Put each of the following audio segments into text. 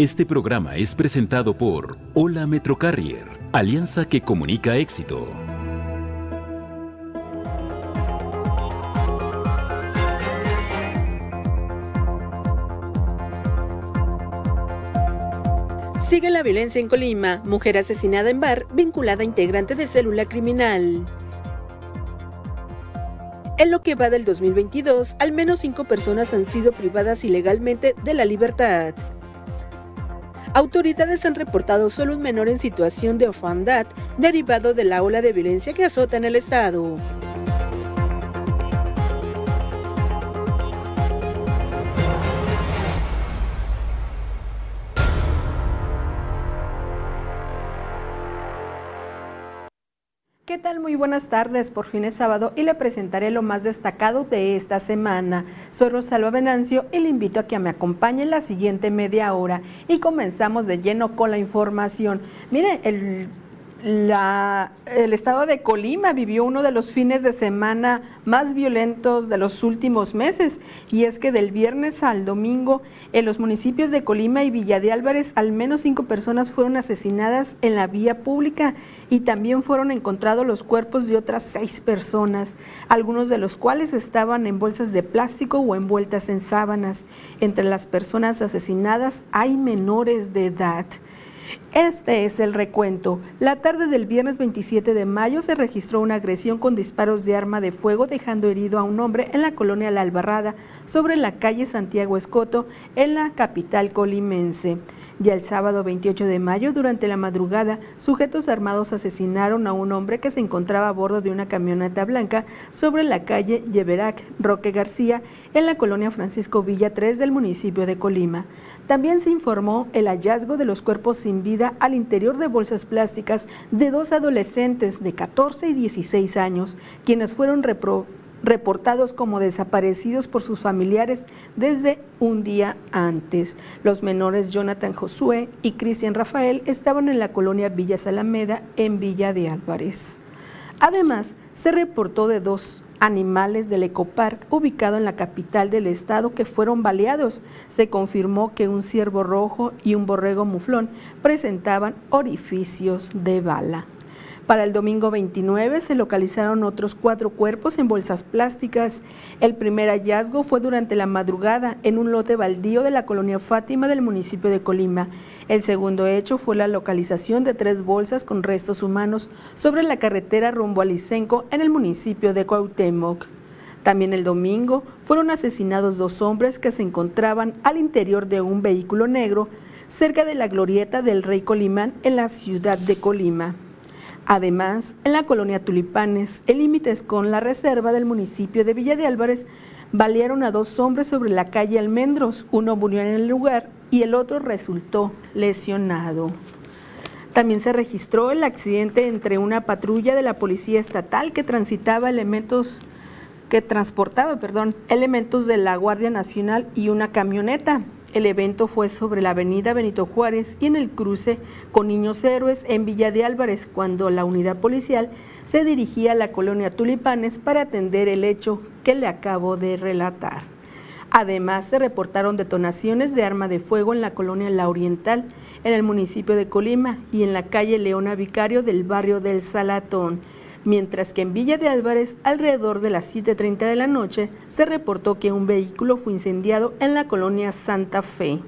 Este programa es presentado por Hola Metrocarrier, alianza que comunica éxito. Sigue la violencia en Colima. Mujer asesinada en bar vinculada a integrante de célula criminal. En lo que va del 2022, al menos cinco personas han sido privadas ilegalmente de la libertad. Autoridades han reportado solo un menor en situación de orfandad derivado de la ola de violencia que azota en el estado. ¿Qué tal? Muy buenas tardes. Por fin es sábado y le presentaré lo más destacado de esta semana. Soy Rosalba Venancio y le invito a que me acompañe en la siguiente media hora y comenzamos de lleno con la información. Mire, el la, el estado de Colima vivió uno de los fines de semana más violentos de los últimos meses y es que del viernes al domingo en los municipios de Colima y Villa de Álvarez al menos cinco personas fueron asesinadas en la vía pública y también fueron encontrados los cuerpos de otras seis personas, algunos de los cuales estaban en bolsas de plástico o envueltas en sábanas. Entre las personas asesinadas hay menores de edad. Este es el recuento. La tarde del viernes 27 de mayo se registró una agresión con disparos de arma de fuego dejando herido a un hombre en la colonia La Albarrada sobre la calle Santiago Escoto en la capital colimense. Ya el sábado 28 de mayo, durante la madrugada, sujetos armados asesinaron a un hombre que se encontraba a bordo de una camioneta blanca sobre la calle Yeverac Roque García en la colonia Francisco Villa 3 del municipio de Colima. También se informó el hallazgo de los cuerpos sin vida al interior de bolsas plásticas de dos adolescentes de 14 y 16 años, quienes fueron reportados como desaparecidos por sus familiares desde un día antes. Los menores Jonathan Josué y Cristian Rafael estaban en la colonia Villa Salameda en Villa de Álvarez. Además, se reportó de dos animales del ecopark ubicado en la capital del estado que fueron baleados. Se confirmó que un ciervo rojo y un borrego muflón presentaban orificios de bala. Para el domingo 29 se localizaron otros cuatro cuerpos en bolsas plásticas. El primer hallazgo fue durante la madrugada en un lote baldío de la colonia Fátima del municipio de Colima. El segundo hecho fue la localización de tres bolsas con restos humanos sobre la carretera rumbo a Licenco en el municipio de Cuauhtémoc. También el domingo fueron asesinados dos hombres que se encontraban al interior de un vehículo negro cerca de la glorieta del Rey Colimán en la ciudad de Colima. Además, en la colonia Tulipanes, el límites con la reserva del municipio de Villa de Álvarez, balearon a dos hombres sobre la calle Almendros. Uno murió en el lugar y el otro resultó lesionado. También se registró el accidente entre una patrulla de la Policía Estatal que transitaba elementos que transportaba, perdón, elementos de la Guardia Nacional y una camioneta. El evento fue sobre la avenida Benito Juárez y en el cruce con Niños Héroes en Villa de Álvarez, cuando la unidad policial se dirigía a la colonia Tulipanes para atender el hecho que le acabo de relatar. Además, se reportaron detonaciones de arma de fuego en la colonia La Oriental, en el municipio de Colima y en la calle Leona Vicario del barrio del Salatón mientras que en Villa de Álvarez, alrededor de las 7.30 de la noche, se reportó que un vehículo fue incendiado en la colonia Santa Fe.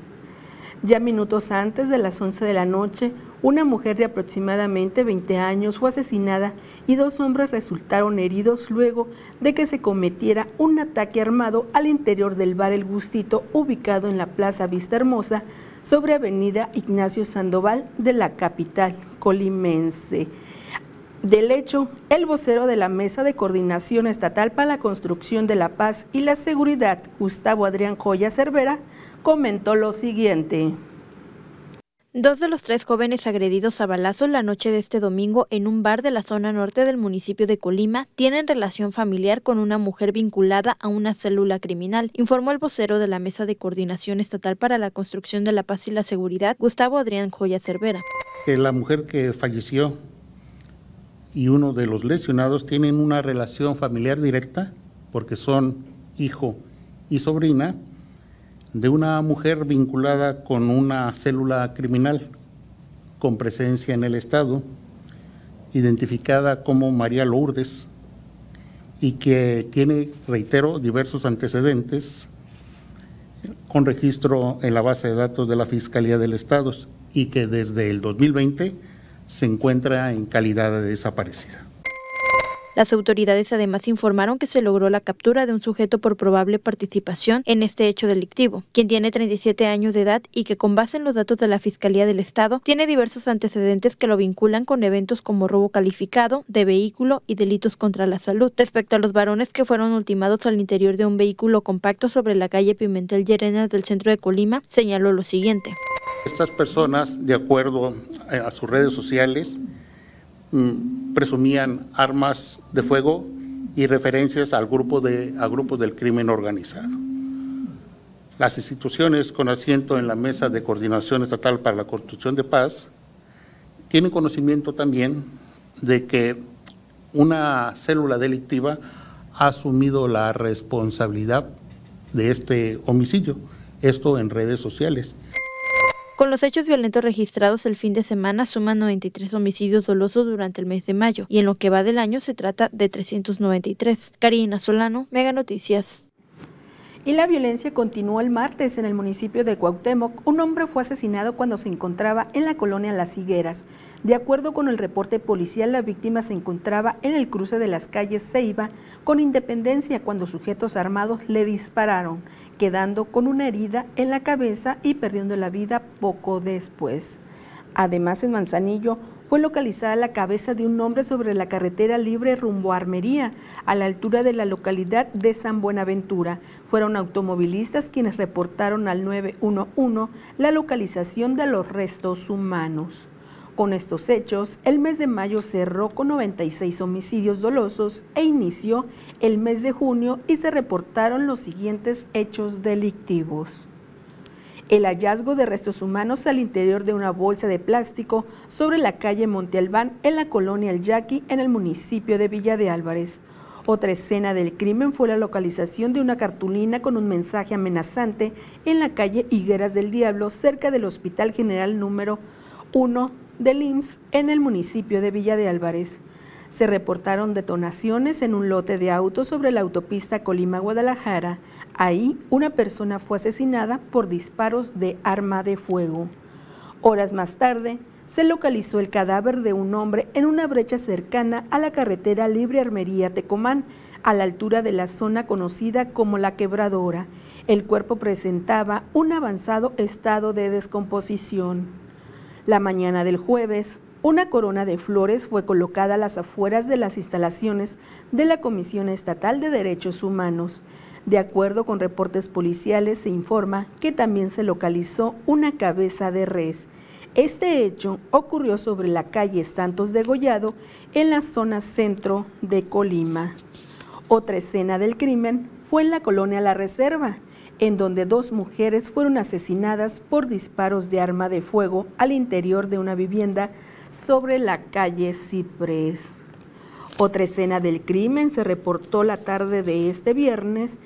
Ya minutos antes de las 11 de la noche, una mujer de aproximadamente 20 años fue asesinada y dos hombres resultaron heridos luego de que se cometiera un ataque armado al interior del bar El Gustito ubicado en la Plaza Vista Hermosa sobre Avenida Ignacio Sandoval de la capital colimense. Del hecho, el vocero de la Mesa de Coordinación Estatal para la Construcción de la Paz y la Seguridad, Gustavo Adrián Joya Cervera, comentó lo siguiente. Dos de los tres jóvenes agredidos a balazos la noche de este domingo en un bar de la zona norte del municipio de Colima tienen relación familiar con una mujer vinculada a una célula criminal, informó el vocero de la Mesa de Coordinación Estatal para la Construcción de la Paz y la Seguridad, Gustavo Adrián Joya Cervera. La mujer que falleció y uno de los lesionados tienen una relación familiar directa, porque son hijo y sobrina, de una mujer vinculada con una célula criminal con presencia en el Estado, identificada como María Lourdes, y que tiene, reitero, diversos antecedentes con registro en la base de datos de la Fiscalía del Estado y que desde el 2020 se encuentra en calidad de desaparecida. Las autoridades además informaron que se logró la captura de un sujeto por probable participación en este hecho delictivo, quien tiene 37 años de edad y que con base en los datos de la Fiscalía del Estado tiene diversos antecedentes que lo vinculan con eventos como robo calificado de vehículo y delitos contra la salud. Respecto a los varones que fueron ultimados al interior de un vehículo compacto sobre la calle Pimentel Llerenas del centro de Colima, señaló lo siguiente. Estas personas, de acuerdo a sus redes sociales, presumían armas de fuego y referencias al grupo de, a grupos del crimen organizado. Las instituciones con asiento en la Mesa de Coordinación Estatal para la Construcción de Paz tienen conocimiento también de que una célula delictiva ha asumido la responsabilidad de este homicidio, esto en redes sociales. Con los hechos violentos registrados el fin de semana suman 93 homicidios dolosos durante el mes de mayo y en lo que va del año se trata de 393. Karina Solano, Mega Noticias. Y la violencia continuó el martes en el municipio de Cuauhtémoc. Un hombre fue asesinado cuando se encontraba en la colonia Las Higueras. De acuerdo con el reporte policial, la víctima se encontraba en el cruce de las calles Ceiba con Independencia cuando sujetos armados le dispararon, quedando con una herida en la cabeza y perdiendo la vida poco después. Además, en Manzanillo fue localizada la cabeza de un hombre sobre la carretera libre rumbo a Armería, a la altura de la localidad de San Buenaventura. Fueron automovilistas quienes reportaron al 911 la localización de los restos humanos. Con estos hechos, el mes de mayo cerró con 96 homicidios dolosos e inició el mes de junio y se reportaron los siguientes hechos delictivos el hallazgo de restos humanos al interior de una bolsa de plástico sobre la calle Monte Albán en la colonia El Yaqui en el municipio de Villa de Álvarez. Otra escena del crimen fue la localización de una cartulina con un mensaje amenazante en la calle Higueras del Diablo, cerca del Hospital General número 1 del IMSS en el municipio de Villa de Álvarez. Se reportaron detonaciones en un lote de autos sobre la autopista Colima-Guadalajara. Ahí una persona fue asesinada por disparos de arma de fuego. Horas más tarde, se localizó el cadáver de un hombre en una brecha cercana a la carretera Libre Armería Tecomán, a la altura de la zona conocida como La Quebradora. El cuerpo presentaba un avanzado estado de descomposición. La mañana del jueves, una corona de flores fue colocada a las afueras de las instalaciones de la Comisión Estatal de Derechos Humanos. De acuerdo con reportes policiales, se informa que también se localizó una cabeza de res. Este hecho ocurrió sobre la calle Santos de Gollado, en la zona centro de Colima. Otra escena del crimen fue en la colonia La Reserva, en donde dos mujeres fueron asesinadas por disparos de arma de fuego al interior de una vivienda sobre la calle Ciprés. Otra escena del crimen se reportó la tarde de este viernes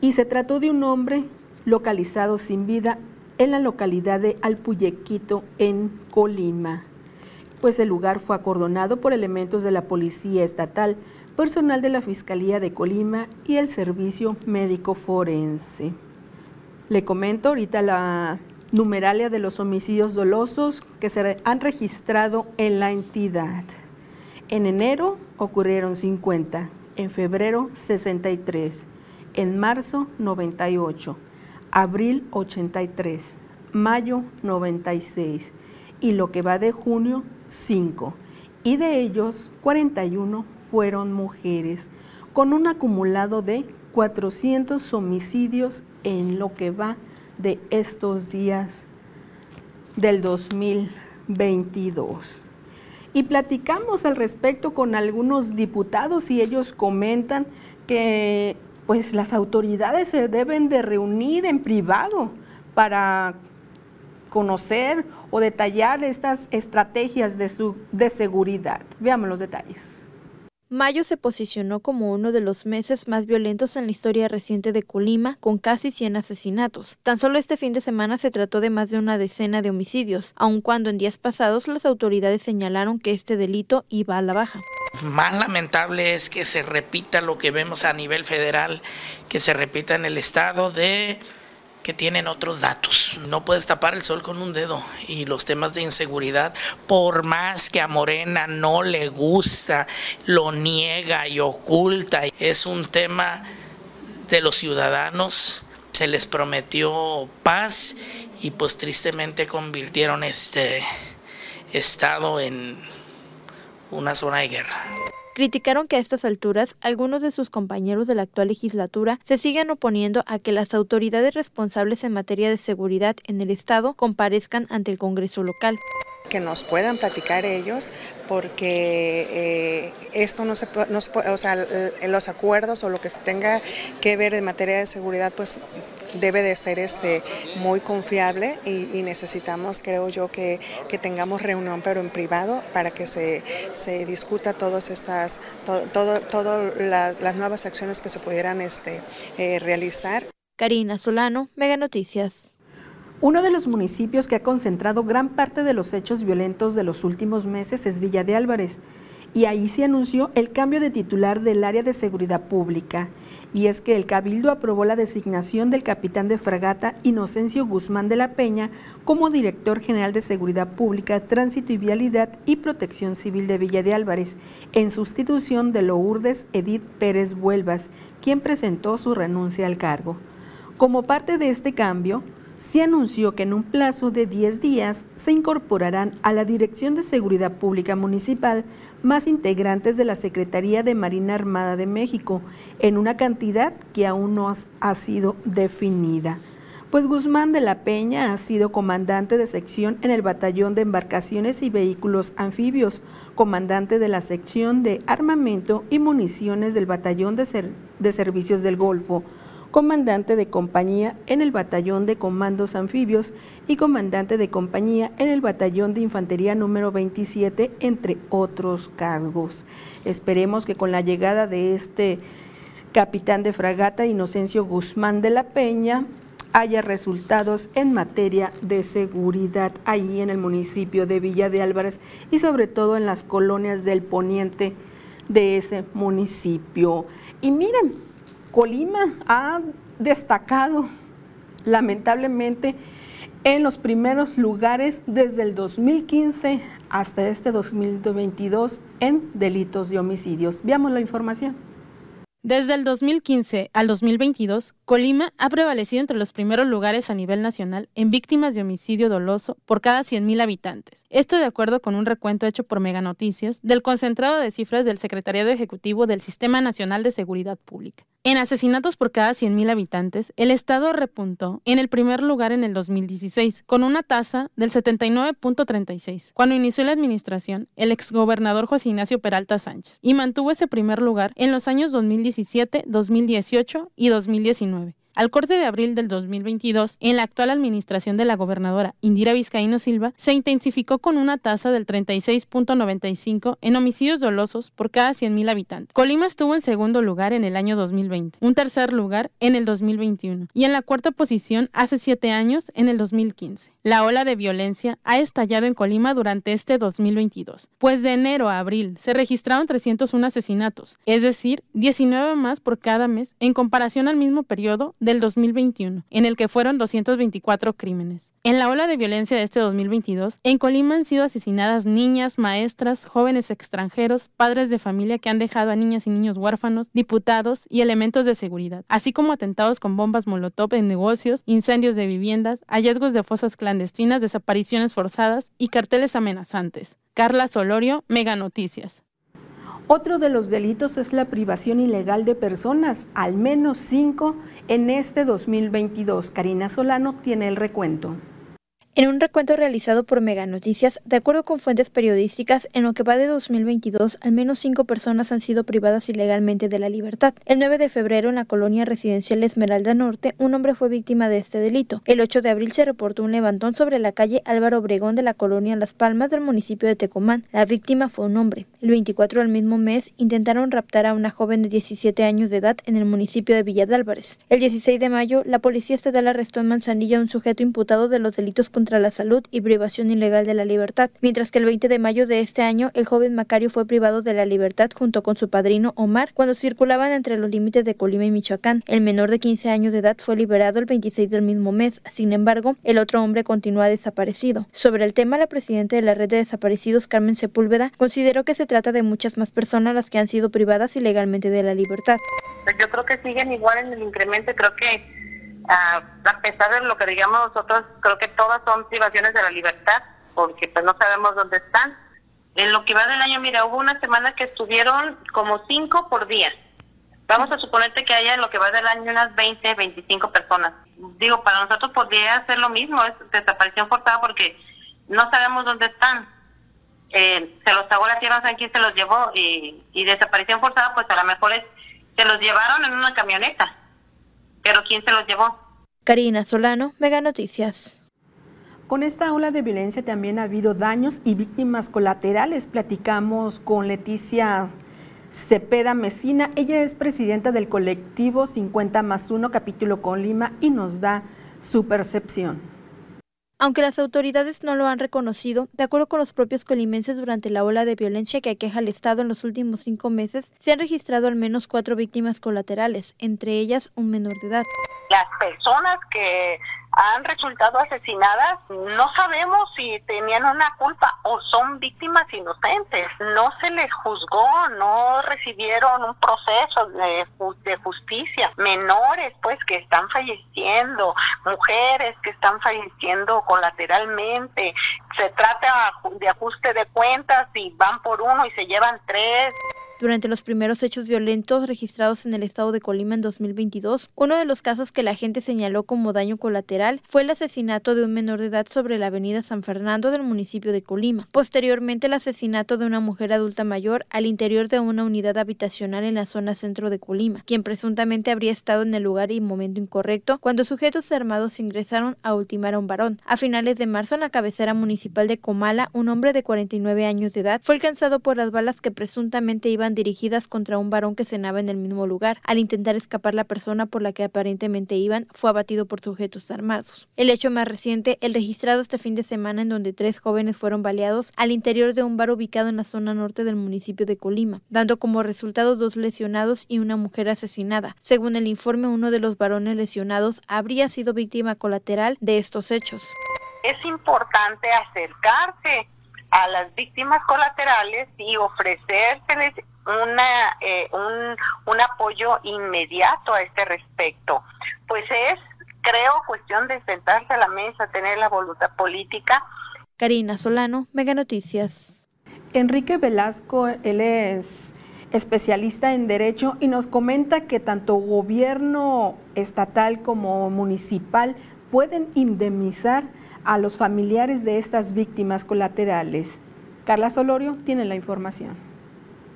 y se trató de un hombre localizado sin vida en la localidad de Alpuyequito, en Colima. Pues el lugar fue acordonado por elementos de la Policía Estatal, personal de la Fiscalía de Colima y el Servicio Médico Forense. Le comento ahorita la numeralia de los homicidios dolosos que se han registrado en la entidad. En enero ocurrieron 50, en febrero 63, en marzo 98, abril 83, mayo 96 y lo que va de junio 5. Y de ellos 41 fueron mujeres, con un acumulado de 400 homicidios en lo que va de estos días del 2022. Y platicamos al respecto con algunos diputados y ellos comentan que pues las autoridades se deben de reunir en privado para conocer o detallar estas estrategias de, su, de seguridad. Veamos los detalles. Mayo se posicionó como uno de los meses más violentos en la historia reciente de Colima, con casi 100 asesinatos. Tan solo este fin de semana se trató de más de una decena de homicidios, aun cuando en días pasados las autoridades señalaron que este delito iba a la baja. Más lamentable es que se repita lo que vemos a nivel federal, que se repita en el estado de que tienen otros datos. No puedes tapar el sol con un dedo y los temas de inseguridad, por más que a Morena no le gusta, lo niega y oculta, es un tema de los ciudadanos, se les prometió paz y pues tristemente convirtieron este estado en una zona de guerra. Criticaron que a estas alturas algunos de sus compañeros de la actual legislatura se sigan oponiendo a que las autoridades responsables en materia de seguridad en el Estado comparezcan ante el Congreso local. Que nos puedan platicar ellos, porque eh, esto no se, no se o sea, los acuerdos o lo que se tenga que ver en materia de seguridad, pues debe de ser este muy confiable y, necesitamos, creo yo, que, que, tengamos reunión pero en privado para que se, se discuta todas estas, todo, todo, las nuevas acciones que se pudieran este, eh, realizar. Karina Solano, Mega Noticias. Uno de los municipios que ha concentrado gran parte de los hechos violentos de los últimos meses es Villa de Álvarez, y ahí se anunció el cambio de titular del área de seguridad pública. Y es que el Cabildo aprobó la designación del capitán de fragata Inocencio Guzmán de la Peña como director general de Seguridad Pública, Tránsito y Vialidad y Protección Civil de Villa de Álvarez, en sustitución de Lourdes Edith Pérez Vuelvas, quien presentó su renuncia al cargo. Como parte de este cambio, se anunció que en un plazo de 10 días se incorporarán a la Dirección de Seguridad Pública Municipal más integrantes de la Secretaría de Marina Armada de México, en una cantidad que aún no ha sido definida. Pues Guzmán de la Peña ha sido comandante de sección en el Batallón de Embarcaciones y Vehículos Anfibios, comandante de la sección de Armamento y Municiones del Batallón de, Servicios del Golfo, comandante de compañía en el Batallón de Comandos Anfibios y comandante de compañía en el Batallón de Infantería número 27, entre otros cargos. Esperemos que con la llegada de este capitán de fragata Inocencio Guzmán de la Peña haya resultados en materia de seguridad ahí en el municipio de Villa de Álvarez y sobre todo en las colonias del poniente de ese municipio. Y miren, Colima ha destacado lamentablemente en los primeros lugares desde el 2015 hasta este 2022 en delitos y homicidios. Veamos la información. Desde el 2015 al 2022, Colima ha prevalecido entre los primeros lugares a nivel nacional en víctimas de homicidio doloso por cada 100.000 habitantes. Esto de acuerdo con un recuento hecho por Mega Noticias del concentrado de cifras del Secretariado Ejecutivo del Sistema Nacional de Seguridad Pública. En asesinatos por cada 100.000 habitantes, el Estado repuntó en el primer lugar en el 2016, con una tasa del 79.36. Cuando inició la administración, el exgobernador José Ignacio Peralta Sánchez, y mantuvo ese primer lugar en los años 2017, 2018 y 2019. Al corte de abril del 2022, en la actual administración de la gobernadora Indira Vizcaíno Silva, se intensificó con una tasa del 36.95 en homicidios dolosos por cada 100.000 habitantes. Colima estuvo en segundo lugar en el año 2020, un tercer lugar en el 2021 y en la cuarta posición hace siete años en el 2015. La ola de violencia ha estallado en Colima durante este 2022, pues de enero a abril se registraron 301 asesinatos, es decir, 19 más por cada mes en comparación al mismo periodo del 2021, en el que fueron 224 crímenes. En la ola de violencia de este 2022, en Colima han sido asesinadas niñas, maestras, jóvenes extranjeros, padres de familia que han dejado a niñas y niños huérfanos, diputados y elementos de seguridad, así como atentados con bombas molotov en negocios, incendios de viviendas, hallazgos de fosas clandestinas, desapariciones forzadas y carteles amenazantes. Carla Solorio, Mega Noticias. Otro de los delitos es la privación ilegal de personas, al menos cinco en este 2022. Karina Solano tiene el recuento. En un recuento realizado por Mega Noticias, de acuerdo con fuentes periodísticas, en lo que va de 2022, al menos cinco personas han sido privadas ilegalmente de la libertad. El 9 de febrero, en la colonia residencial Esmeralda Norte, un hombre fue víctima de este delito. El 8 de abril se reportó un levantón sobre la calle Álvaro Obregón de la colonia Las Palmas del municipio de Tecomán. La víctima fue un hombre. El 24 del mismo mes, intentaron raptar a una joven de 17 años de edad en el municipio de Villa de Álvarez. El 16 de mayo, la policía estatal arrestó en Manzanillo a un sujeto imputado de los delitos contra la salud y privación ilegal de la libertad, mientras que el 20 de mayo de este año el joven Macario fue privado de la libertad junto con su padrino Omar cuando circulaban entre los límites de Colima y Michoacán. El menor de 15 años de edad fue liberado el 26 del mismo mes, sin embargo, el otro hombre continúa desaparecido. Sobre el tema, la presidenta de la red de desaparecidos, Carmen Sepúlveda, consideró que se trata de muchas más personas las que han sido privadas ilegalmente de la libertad. Yo creo que siguen igual en el incremento, creo que a pesar de lo que digamos nosotros, creo que todas son privaciones de la libertad, porque pues no sabemos dónde están. En lo que va del año, mira, hubo una semana que estuvieron como cinco por día. Vamos a suponerte que haya en lo que va del año unas 20, 25 personas. Digo, para nosotros podría ser lo mismo, es desaparición forzada porque no sabemos dónde están. Eh, se los tragó la tierra, no saben quién se los llevó y, y desaparición forzada, pues a lo mejor es, se los llevaron en una camioneta pero ¿quién se los llevó? Karina Solano, Mega Noticias. Con esta ola de violencia también ha habido daños y víctimas colaterales. Platicamos con Leticia Cepeda Mesina. Ella es presidenta del colectivo 50 más 1 capítulo con Lima y nos da su percepción. Aunque las autoridades no lo han reconocido, de acuerdo con los propios colimenses durante la ola de violencia que aqueja al Estado en los últimos cinco meses, se han registrado al menos cuatro víctimas colaterales, entre ellas un menor de edad. Las personas que han resultado asesinadas, no sabemos si tenían una culpa o son víctimas inocentes. No se les juzgó, no recibieron un proceso de, de justicia. Menores, pues, que están falleciendo, mujeres que están falleciendo colateralmente. Se trata de ajuste de cuentas y van por uno y se llevan tres. Durante los primeros hechos violentos registrados en el estado de Colima en 2022, uno de los casos que la gente señaló como daño colateral fue el asesinato de un menor de edad sobre la avenida San Fernando del municipio de Colima. Posteriormente, el asesinato de una mujer adulta mayor al interior de una unidad habitacional en la zona centro de Colima, quien presuntamente habría estado en el lugar y momento incorrecto cuando sujetos armados ingresaron a ultimar a un varón. A finales de marzo, en la cabecera municipal de Comala, un hombre de 49 años de edad fue alcanzado por las balas que presuntamente iban dirigidas contra un varón que cenaba en el mismo lugar. Al intentar escapar la persona por la que aparentemente iban, fue abatido por sujetos armados. El hecho más reciente, el registrado este fin de semana en donde tres jóvenes fueron baleados al interior de un bar ubicado en la zona norte del municipio de Colima, dando como resultado dos lesionados y una mujer asesinada. Según el informe, uno de los varones lesionados habría sido víctima colateral de estos hechos. Es importante acercarse a las víctimas colaterales y ofrecérseles una, eh, un, un apoyo inmediato a este respecto. Pues es, creo, cuestión de sentarse a la mesa, tener la voluntad política. Karina Solano, Mega Noticias. Enrique Velasco, él es especialista en derecho y nos comenta que tanto gobierno estatal como municipal pueden indemnizar a los familiares de estas víctimas colaterales. Carla Solorio tiene la información.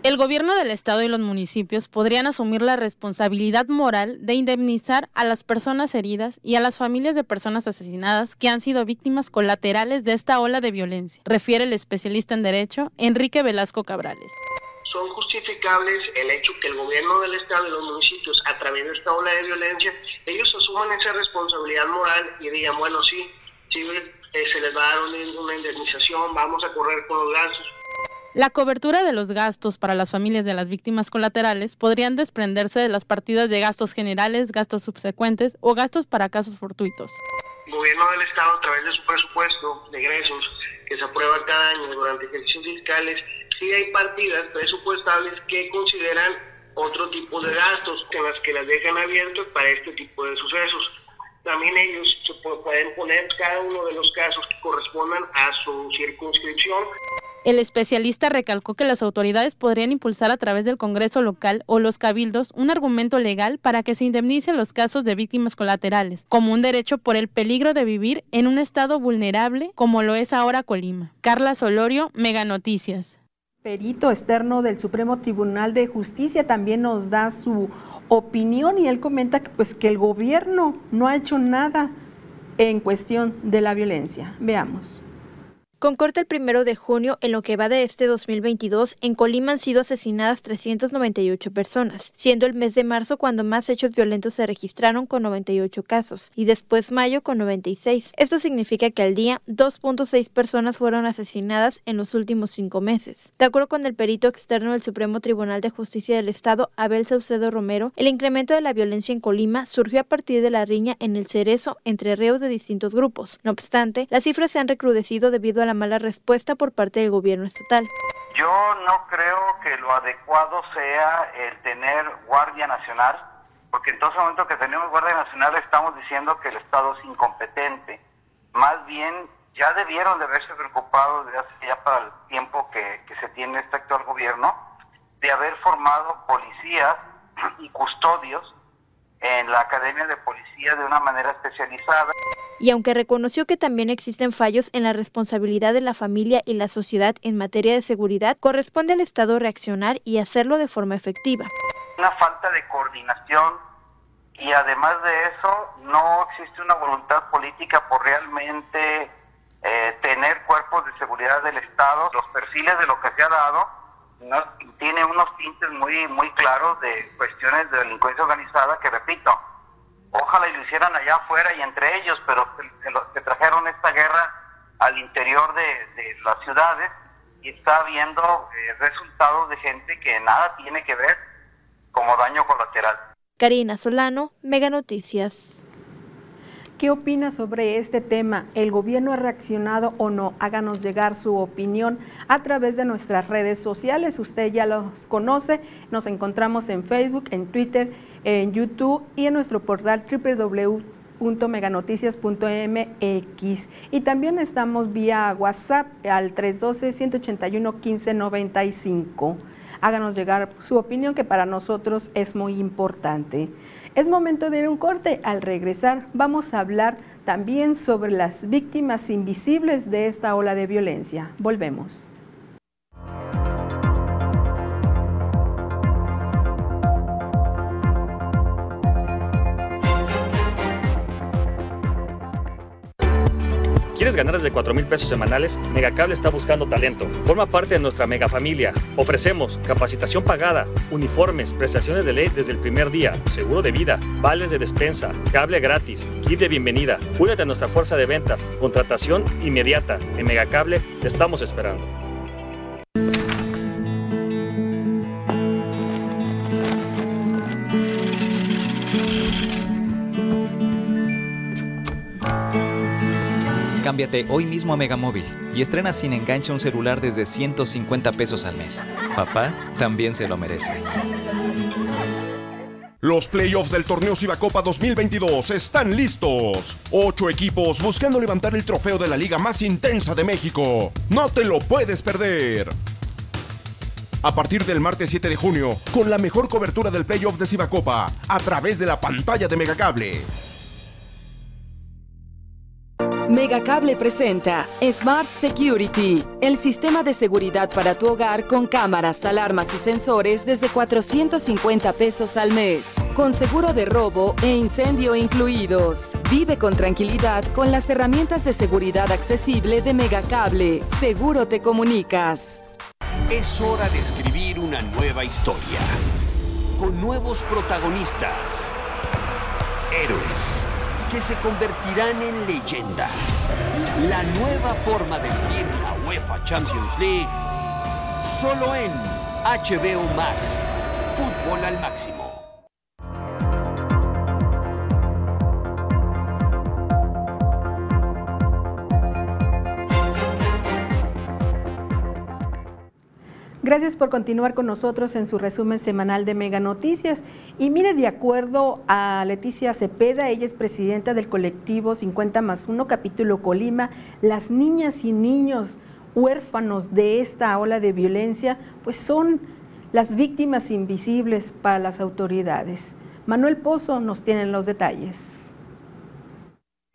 El gobierno del estado y los municipios podrían asumir la responsabilidad moral de indemnizar a las personas heridas y a las familias de personas asesinadas que han sido víctimas colaterales de esta ola de violencia, refiere el especialista en derecho Enrique Velasco Cabrales son justificables el hecho que el gobierno del Estado y los municipios, a través de esta ola de violencia, ellos asuman esa responsabilidad moral y digan, bueno, sí, eh, se les va a dar una indemnización, vamos a correr con los gastos. La cobertura de los gastos para las familias de las víctimas colaterales podrían desprenderse de las partidas de gastos generales, gastos subsecuentes o gastos para casos fortuitos. El gobierno del Estado, a través de su presupuesto de egresos que se aprueba cada año durante ejercicios fiscales, sí hay partidas presupuestables que consideran otro tipo de gastos, en las que las dejan abiertas para este tipo de sucesos. También ellos se pueden poner cada uno de los casos que correspondan a su circunscripción El especialista recalcó que las autoridades podrían impulsar a través del Congreso local o los cabildos un argumento legal para que se indemnicen los casos de víctimas colaterales, como un derecho por el peligro de vivir en un estado vulnerable como lo es ahora Colima. Carla Solorio, Mega Noticias. Perito externo del Supremo Tribunal de Justicia también nos da su opinión y él comenta que, pues, que el gobierno no ha hecho nada en cuestión de la violencia. Veamos. Con corte el primero de junio, en lo que va de este 2022, en Colima han sido asesinadas 398 personas, siendo el mes de marzo cuando más hechos violentos se registraron con 98 casos, y después mayo con 96. Esto significa que al día 2.6 personas fueron asesinadas en los últimos cinco meses. De acuerdo con el perito externo del Supremo Tribunal de Justicia del Estado, Abel Saucedo Romero, el incremento de la violencia en Colima surgió a partir de la riña en el cerezo entre reos de distintos grupos. No obstante, las cifras se han recrudecido debido a la mala respuesta por parte del gobierno estatal. Yo no creo que lo adecuado sea el tener Guardia Nacional, porque en todo momento que tenemos Guardia Nacional estamos diciendo que el Estado es incompetente. Más bien, ya debieron de haberse preocupado desde hace ya para el tiempo que se tiene este actual gobierno, de haber formado policías y custodios en la Academia de Policía de una manera especializada. Y aunque reconoció que también existen fallos en la responsabilidad de la familia y la sociedad en materia de seguridad, corresponde al Estado reaccionar y hacerlo de forma efectiva. Una falta de coordinación y además de eso no existe una voluntad política por realmente eh, tener cuerpos de seguridad del Estado. Los perfiles de lo que se ha dado no, tiene unos tintes muy, muy claros de cuestiones de delincuencia organizada que, repito, ojalá y lo hicieran allá afuera y entre ellos, pero se, trajeron esta guerra al interior de, las ciudades y está habiendo eh, resultados de gente que nada tiene que ver como daño colateral. Karina Solano, Mega Noticias. ¿Qué opina sobre este tema? ¿El gobierno ha reaccionado o no? Háganos llegar su opinión a través de nuestras redes sociales. Usted ya los conoce. Nos encontramos en Facebook, en Twitter, en YouTube y en nuestro portal www.meganoticias.mx. Y también estamos vía WhatsApp al 312-181-1595. Háganos llegar su opinión que para nosotros es muy importante. Es momento de ir un corte. Al regresar vamos a hablar también sobre las víctimas invisibles de esta ola de violencia. Volvemos. ¿Quieres ganar desde 4 mil pesos semanales? Megacable está buscando talento. Forma parte de nuestra mega familia. Ofrecemos capacitación pagada, uniformes, prestaciones de ley desde el primer día, seguro de vida, vales de despensa, cable gratis, kit de bienvenida. Únete a nuestra fuerza de ventas, contratación inmediata. En Megacable te estamos esperando. Cámbiate hoy mismo a Megamóvil y estrena sin enganche un celular desde 150 pesos al mes. Papá también se lo merece. Los playoffs del torneo Copa 2022 están listos. Ocho equipos buscando levantar el trofeo de la liga más intensa de México. No te lo puedes perder. A partir del martes 7 de junio, con la mejor cobertura del playoff de Copa, a través de la pantalla de Megacable. Megacable presenta Smart Security, el sistema de seguridad para tu hogar con cámaras, alarmas y sensores desde 450 pesos al mes, con seguro de robo e incendio incluidos. Vive con tranquilidad con las herramientas de seguridad accesible de Megacable. Seguro te comunicas. Es hora de escribir una nueva historia, con nuevos protagonistas, héroes que se convertirán en leyenda. La nueva forma de vivir la UEFA Champions League solo en HBO Max. Fútbol al máximo. Gracias por continuar con nosotros en su resumen semanal de Mega Noticias. Y mire, de acuerdo a Leticia Cepeda, ella es presidenta del colectivo 50 más 1, capítulo Colima, las niñas y niños huérfanos de esta ola de violencia, pues son las víctimas invisibles para las autoridades. Manuel Pozo nos tiene los detalles.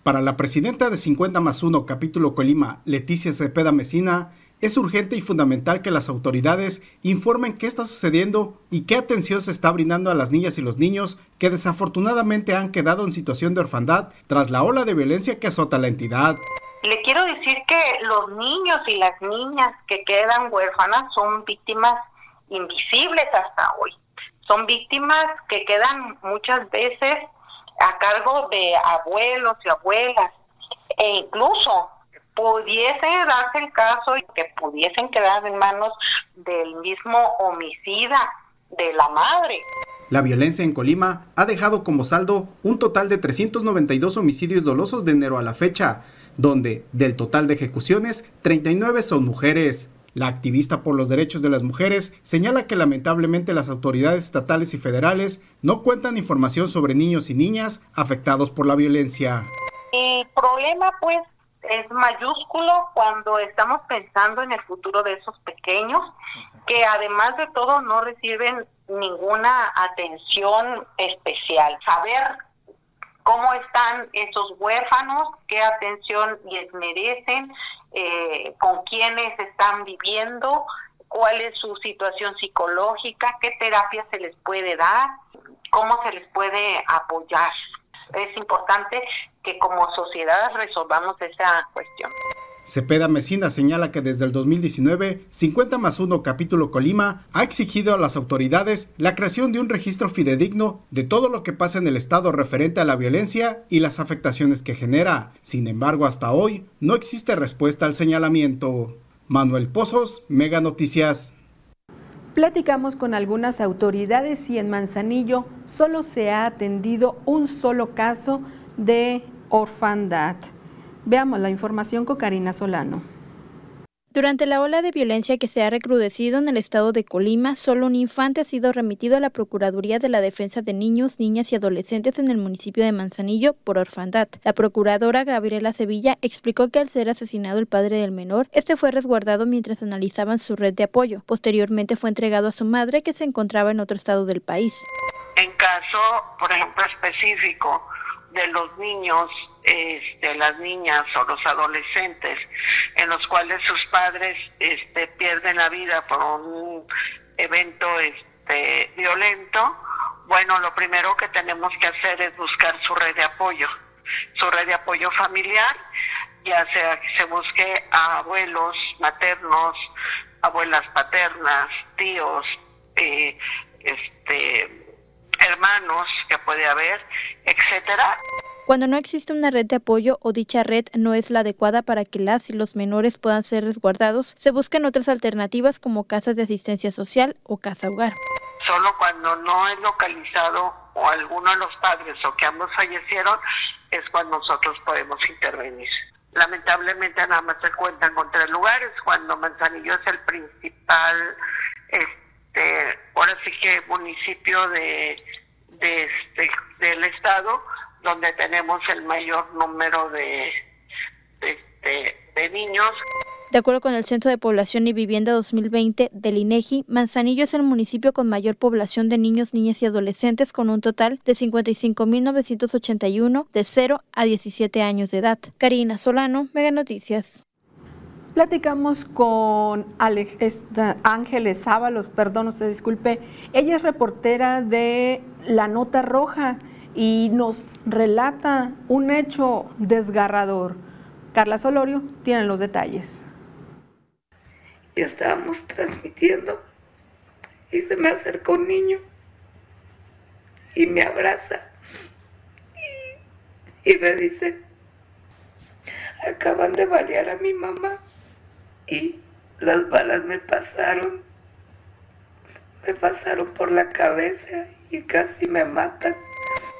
Para la presidenta de 50 más 1 capítulo Colima, Leticia Cepeda Mesina, es urgente y fundamental que las autoridades informen qué está sucediendo y qué atención se está brindando a las niñas y los niños que desafortunadamente han quedado en situación de orfandad tras la ola de violencia que azota la entidad. Le quiero decir que los niños y las niñas que quedan huérfanas son víctimas invisibles hasta hoy. Son víctimas que quedan muchas veces a cargo de abuelos y abuelas e incluso pudiese darse el caso y que pudiesen quedar en manos del mismo homicida de la madre. La violencia en Colima ha dejado como saldo un total de 392 homicidios dolosos de enero a la fecha, donde del total de ejecuciones, 39 son mujeres. La activista por los derechos de las mujeres señala que lamentablemente las autoridades estatales y federales no cuentan información sobre niños y niñas afectados por la violencia. El problema pues es mayúsculo cuando estamos pensando en el futuro de esos pequeños que además de todo no reciben ninguna atención especial. Saber cómo están esos huérfanos, qué atención les merecen, eh, con quiénes están viviendo, cuál es su situación psicológica, qué terapia se les puede dar, cómo se les puede apoyar. Es importante que como sociedad resolvamos esa cuestión. Cepeda Mesina señala que desde el 2019, 50 más 1 capítulo Colima ha exigido a las autoridades la creación de un registro fidedigno de todo lo que pasa en el estado referente a la violencia y las afectaciones que genera. Sin embargo, hasta hoy no existe respuesta al señalamiento. Manuel Pozos, Mega Noticias. Platicamos con algunas autoridades y en Manzanillo solo se ha atendido un solo caso de orfandad. Veamos la información con Karina Solano. Durante la ola de violencia que se ha recrudecido en el estado de Colima, solo un infante ha sido remitido a la Procuraduría de la Defensa de Niños, Niñas y Adolescentes en el municipio de Manzanillo por orfandad. La procuradora Gabriela Sevilla explicó que al ser asesinado el padre del menor, este fue resguardado mientras analizaban su red de apoyo. Posteriormente fue entregado a su madre que se encontraba en otro estado del país. En caso, por ejemplo, específico de los niños, este, las niñas o los adolescentes, en los cuales sus padres este, pierden la vida por un evento este, violento, bueno, lo primero que tenemos que hacer es buscar su red de apoyo, su red de apoyo familiar, ya sea que se busque a abuelos maternos, abuelas paternas, tíos, eh, este, hermanos que puede haber, etcétera. Cuando no existe una red de apoyo o dicha red no es la adecuada para que las y los menores puedan ser resguardados, se buscan otras alternativas como casas de asistencia social o casa hogar. Solo cuando no es localizado o alguno de los padres o que ambos fallecieron es cuando nosotros podemos intervenir. Lamentablemente nada más se cuentan con tres lugares, cuando Manzanillo es el principal, este, ahora sí que municipio de, de este, del estado, donde tenemos el mayor número de, de, de, niños. De acuerdo con el Centro de Población y Vivienda 2020 del INEGI, Manzanillo es el municipio con mayor población de niños, niñas y adolescentes con un total de 55.981 de 0 a 17 años de edad. Karina Solano, Mega Noticias. Platicamos con Ángeles Ábalos, perdón, usted disculpe. Ella es reportera de La Nota Roja y nos relata un hecho desgarrador. Carla Solorio tiene los detalles. Y estábamos transmitiendo y se me acerca un niño y me abraza y, y me dice, acaban de balear a mi mamá y las balas me pasaron, me pasaron por la cabeza y casi me matan.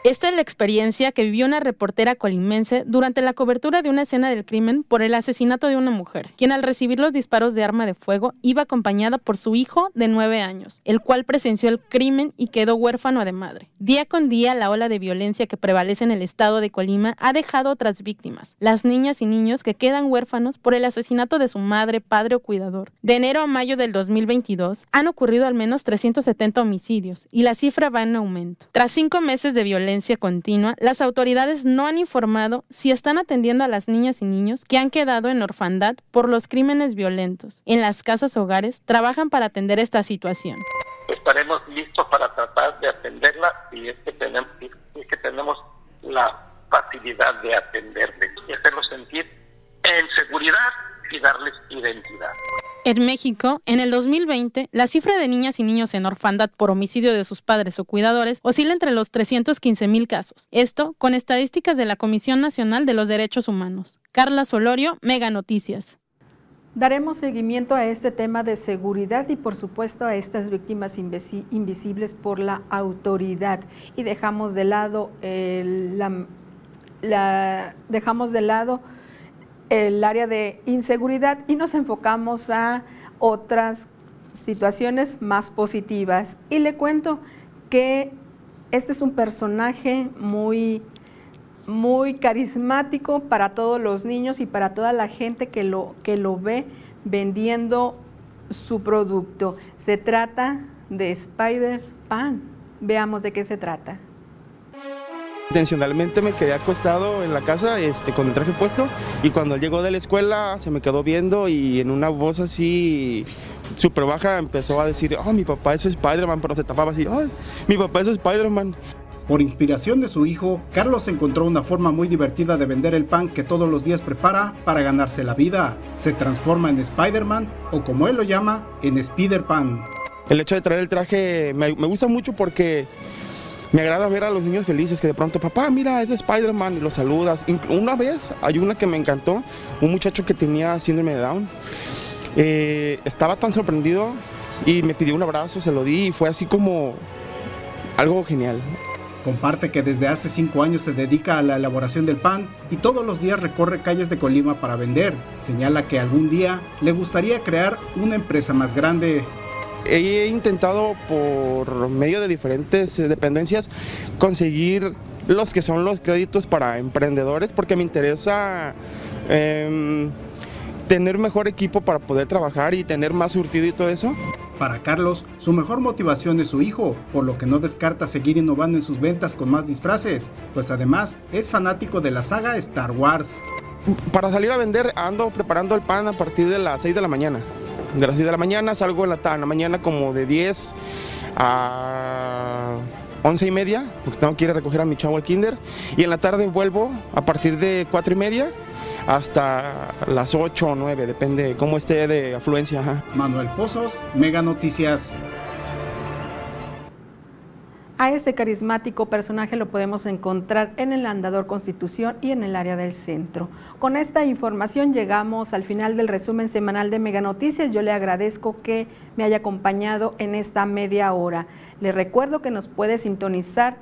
Esta es la experiencia que vivió una reportera colimense durante la cobertura de una escena del crimen por el asesinato de una mujer, quien al recibir los disparos de arma de fuego iba acompañada por su hijo de nueve años, el cual presenció el crimen y quedó huérfano de madre. Día con día, la ola de violencia que prevalece en el estado de Colima ha dejado otras víctimas, las niñas y niños que quedan huérfanos por el asesinato de su madre, padre o cuidador. De enero a mayo del 2022 han ocurrido al menos 370 homicidios y la cifra va en aumento. Tras cinco meses de violencia, continua, las autoridades no han informado si están atendiendo a las niñas y niños que han quedado en orfandad por los crímenes violentos. En las casas hogares trabajan para atender esta situación. Estaremos listos para tratar de atenderla y es que tenemos, es que tenemos la facilidad de atenderles y hacerlos sentir en seguridad y darles identidad. En México, en el 2020, la cifra de niñas y niños en orfandad por homicidio de sus padres o cuidadores oscila entre los 315 mil casos. Esto con estadísticas de la Comisión Nacional de los Derechos Humanos. Carla Solorio, Mega Noticias. Daremos seguimiento a este tema de seguridad y por supuesto a estas víctimas invisibles por la autoridad y dejamos de lado la, la, dejamos de lado el área de inseguridad y nos enfocamos a otras situaciones más positivas. Y le cuento que este es un personaje muy, muy carismático para todos los niños y para toda la gente que lo, que lo ve vendiendo su producto. Se trata de Spider-Pan. Veamos de qué se trata. Intencionalmente me quedé acostado en la casa este, con el traje puesto y cuando llegó de la escuela se me quedó viendo y en una voz así súper baja empezó a decir, oh, mi papá es Spider-Man, pero se tapaba así, oh, mi papá es Spider-Man. Por inspiración de su hijo, Carlos encontró una forma muy divertida de vender el pan que todos los días prepara para ganarse la vida. Se transforma en Spider-Man o como él lo llama, en Spider-Pan. El hecho de traer el traje me, me gusta mucho porque me agrada ver a los niños felices que de pronto, papá, mira, es Spider-Man, y los saludas. Una vez hay una que me encantó, un muchacho que tenía síndrome de Down. Eh, estaba tan sorprendido y me pidió un abrazo, se lo di y fue así como algo genial. Comparte que desde hace cinco años se dedica a la elaboración del pan y todos los días recorre calles de Colima para vender. Señala que algún día le gustaría crear una empresa más grande he intentado por medio de diferentes eh, dependencias conseguir los que son los créditos para emprendedores porque me interesa em, tener mejor equipo para poder trabajar y tener más surtido y todo eso. Para Carlos, su mejor motivación es su hijo, por lo que no descarta seguir innovando en sus ventas con más disfraces, pues además es fanático de la saga Star Wars. Para salir a vender ando preparando el pan a partir de las 6 de la mañana de las 6 de la mañana, salgo en la, en la mañana como de 10 a 11 y media, porque tengo que ir a recoger a mi chavo al kinder, y en la tarde vuelvo a partir de 4 y media hasta las 8 o 9, depende cómo esté de afluencia. Manuel Pozos, Mega Noticias. A este carismático personaje lo podemos encontrar en el Andador Constitución y en el área del centro. Con esta información llegamos al final del resumen semanal de Mega Noticias. Yo le agradezco que me haya acompañado en esta media hora. Le recuerdo que nos puede sintonizar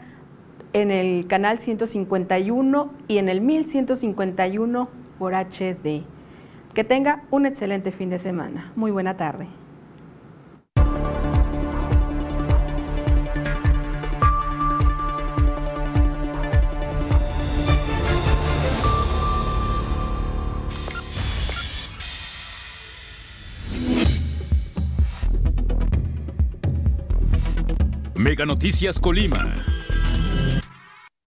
en el canal 151 y en el 1151 por HD. Que tenga un excelente fin de semana. Muy buena tarde. Noticias Colima.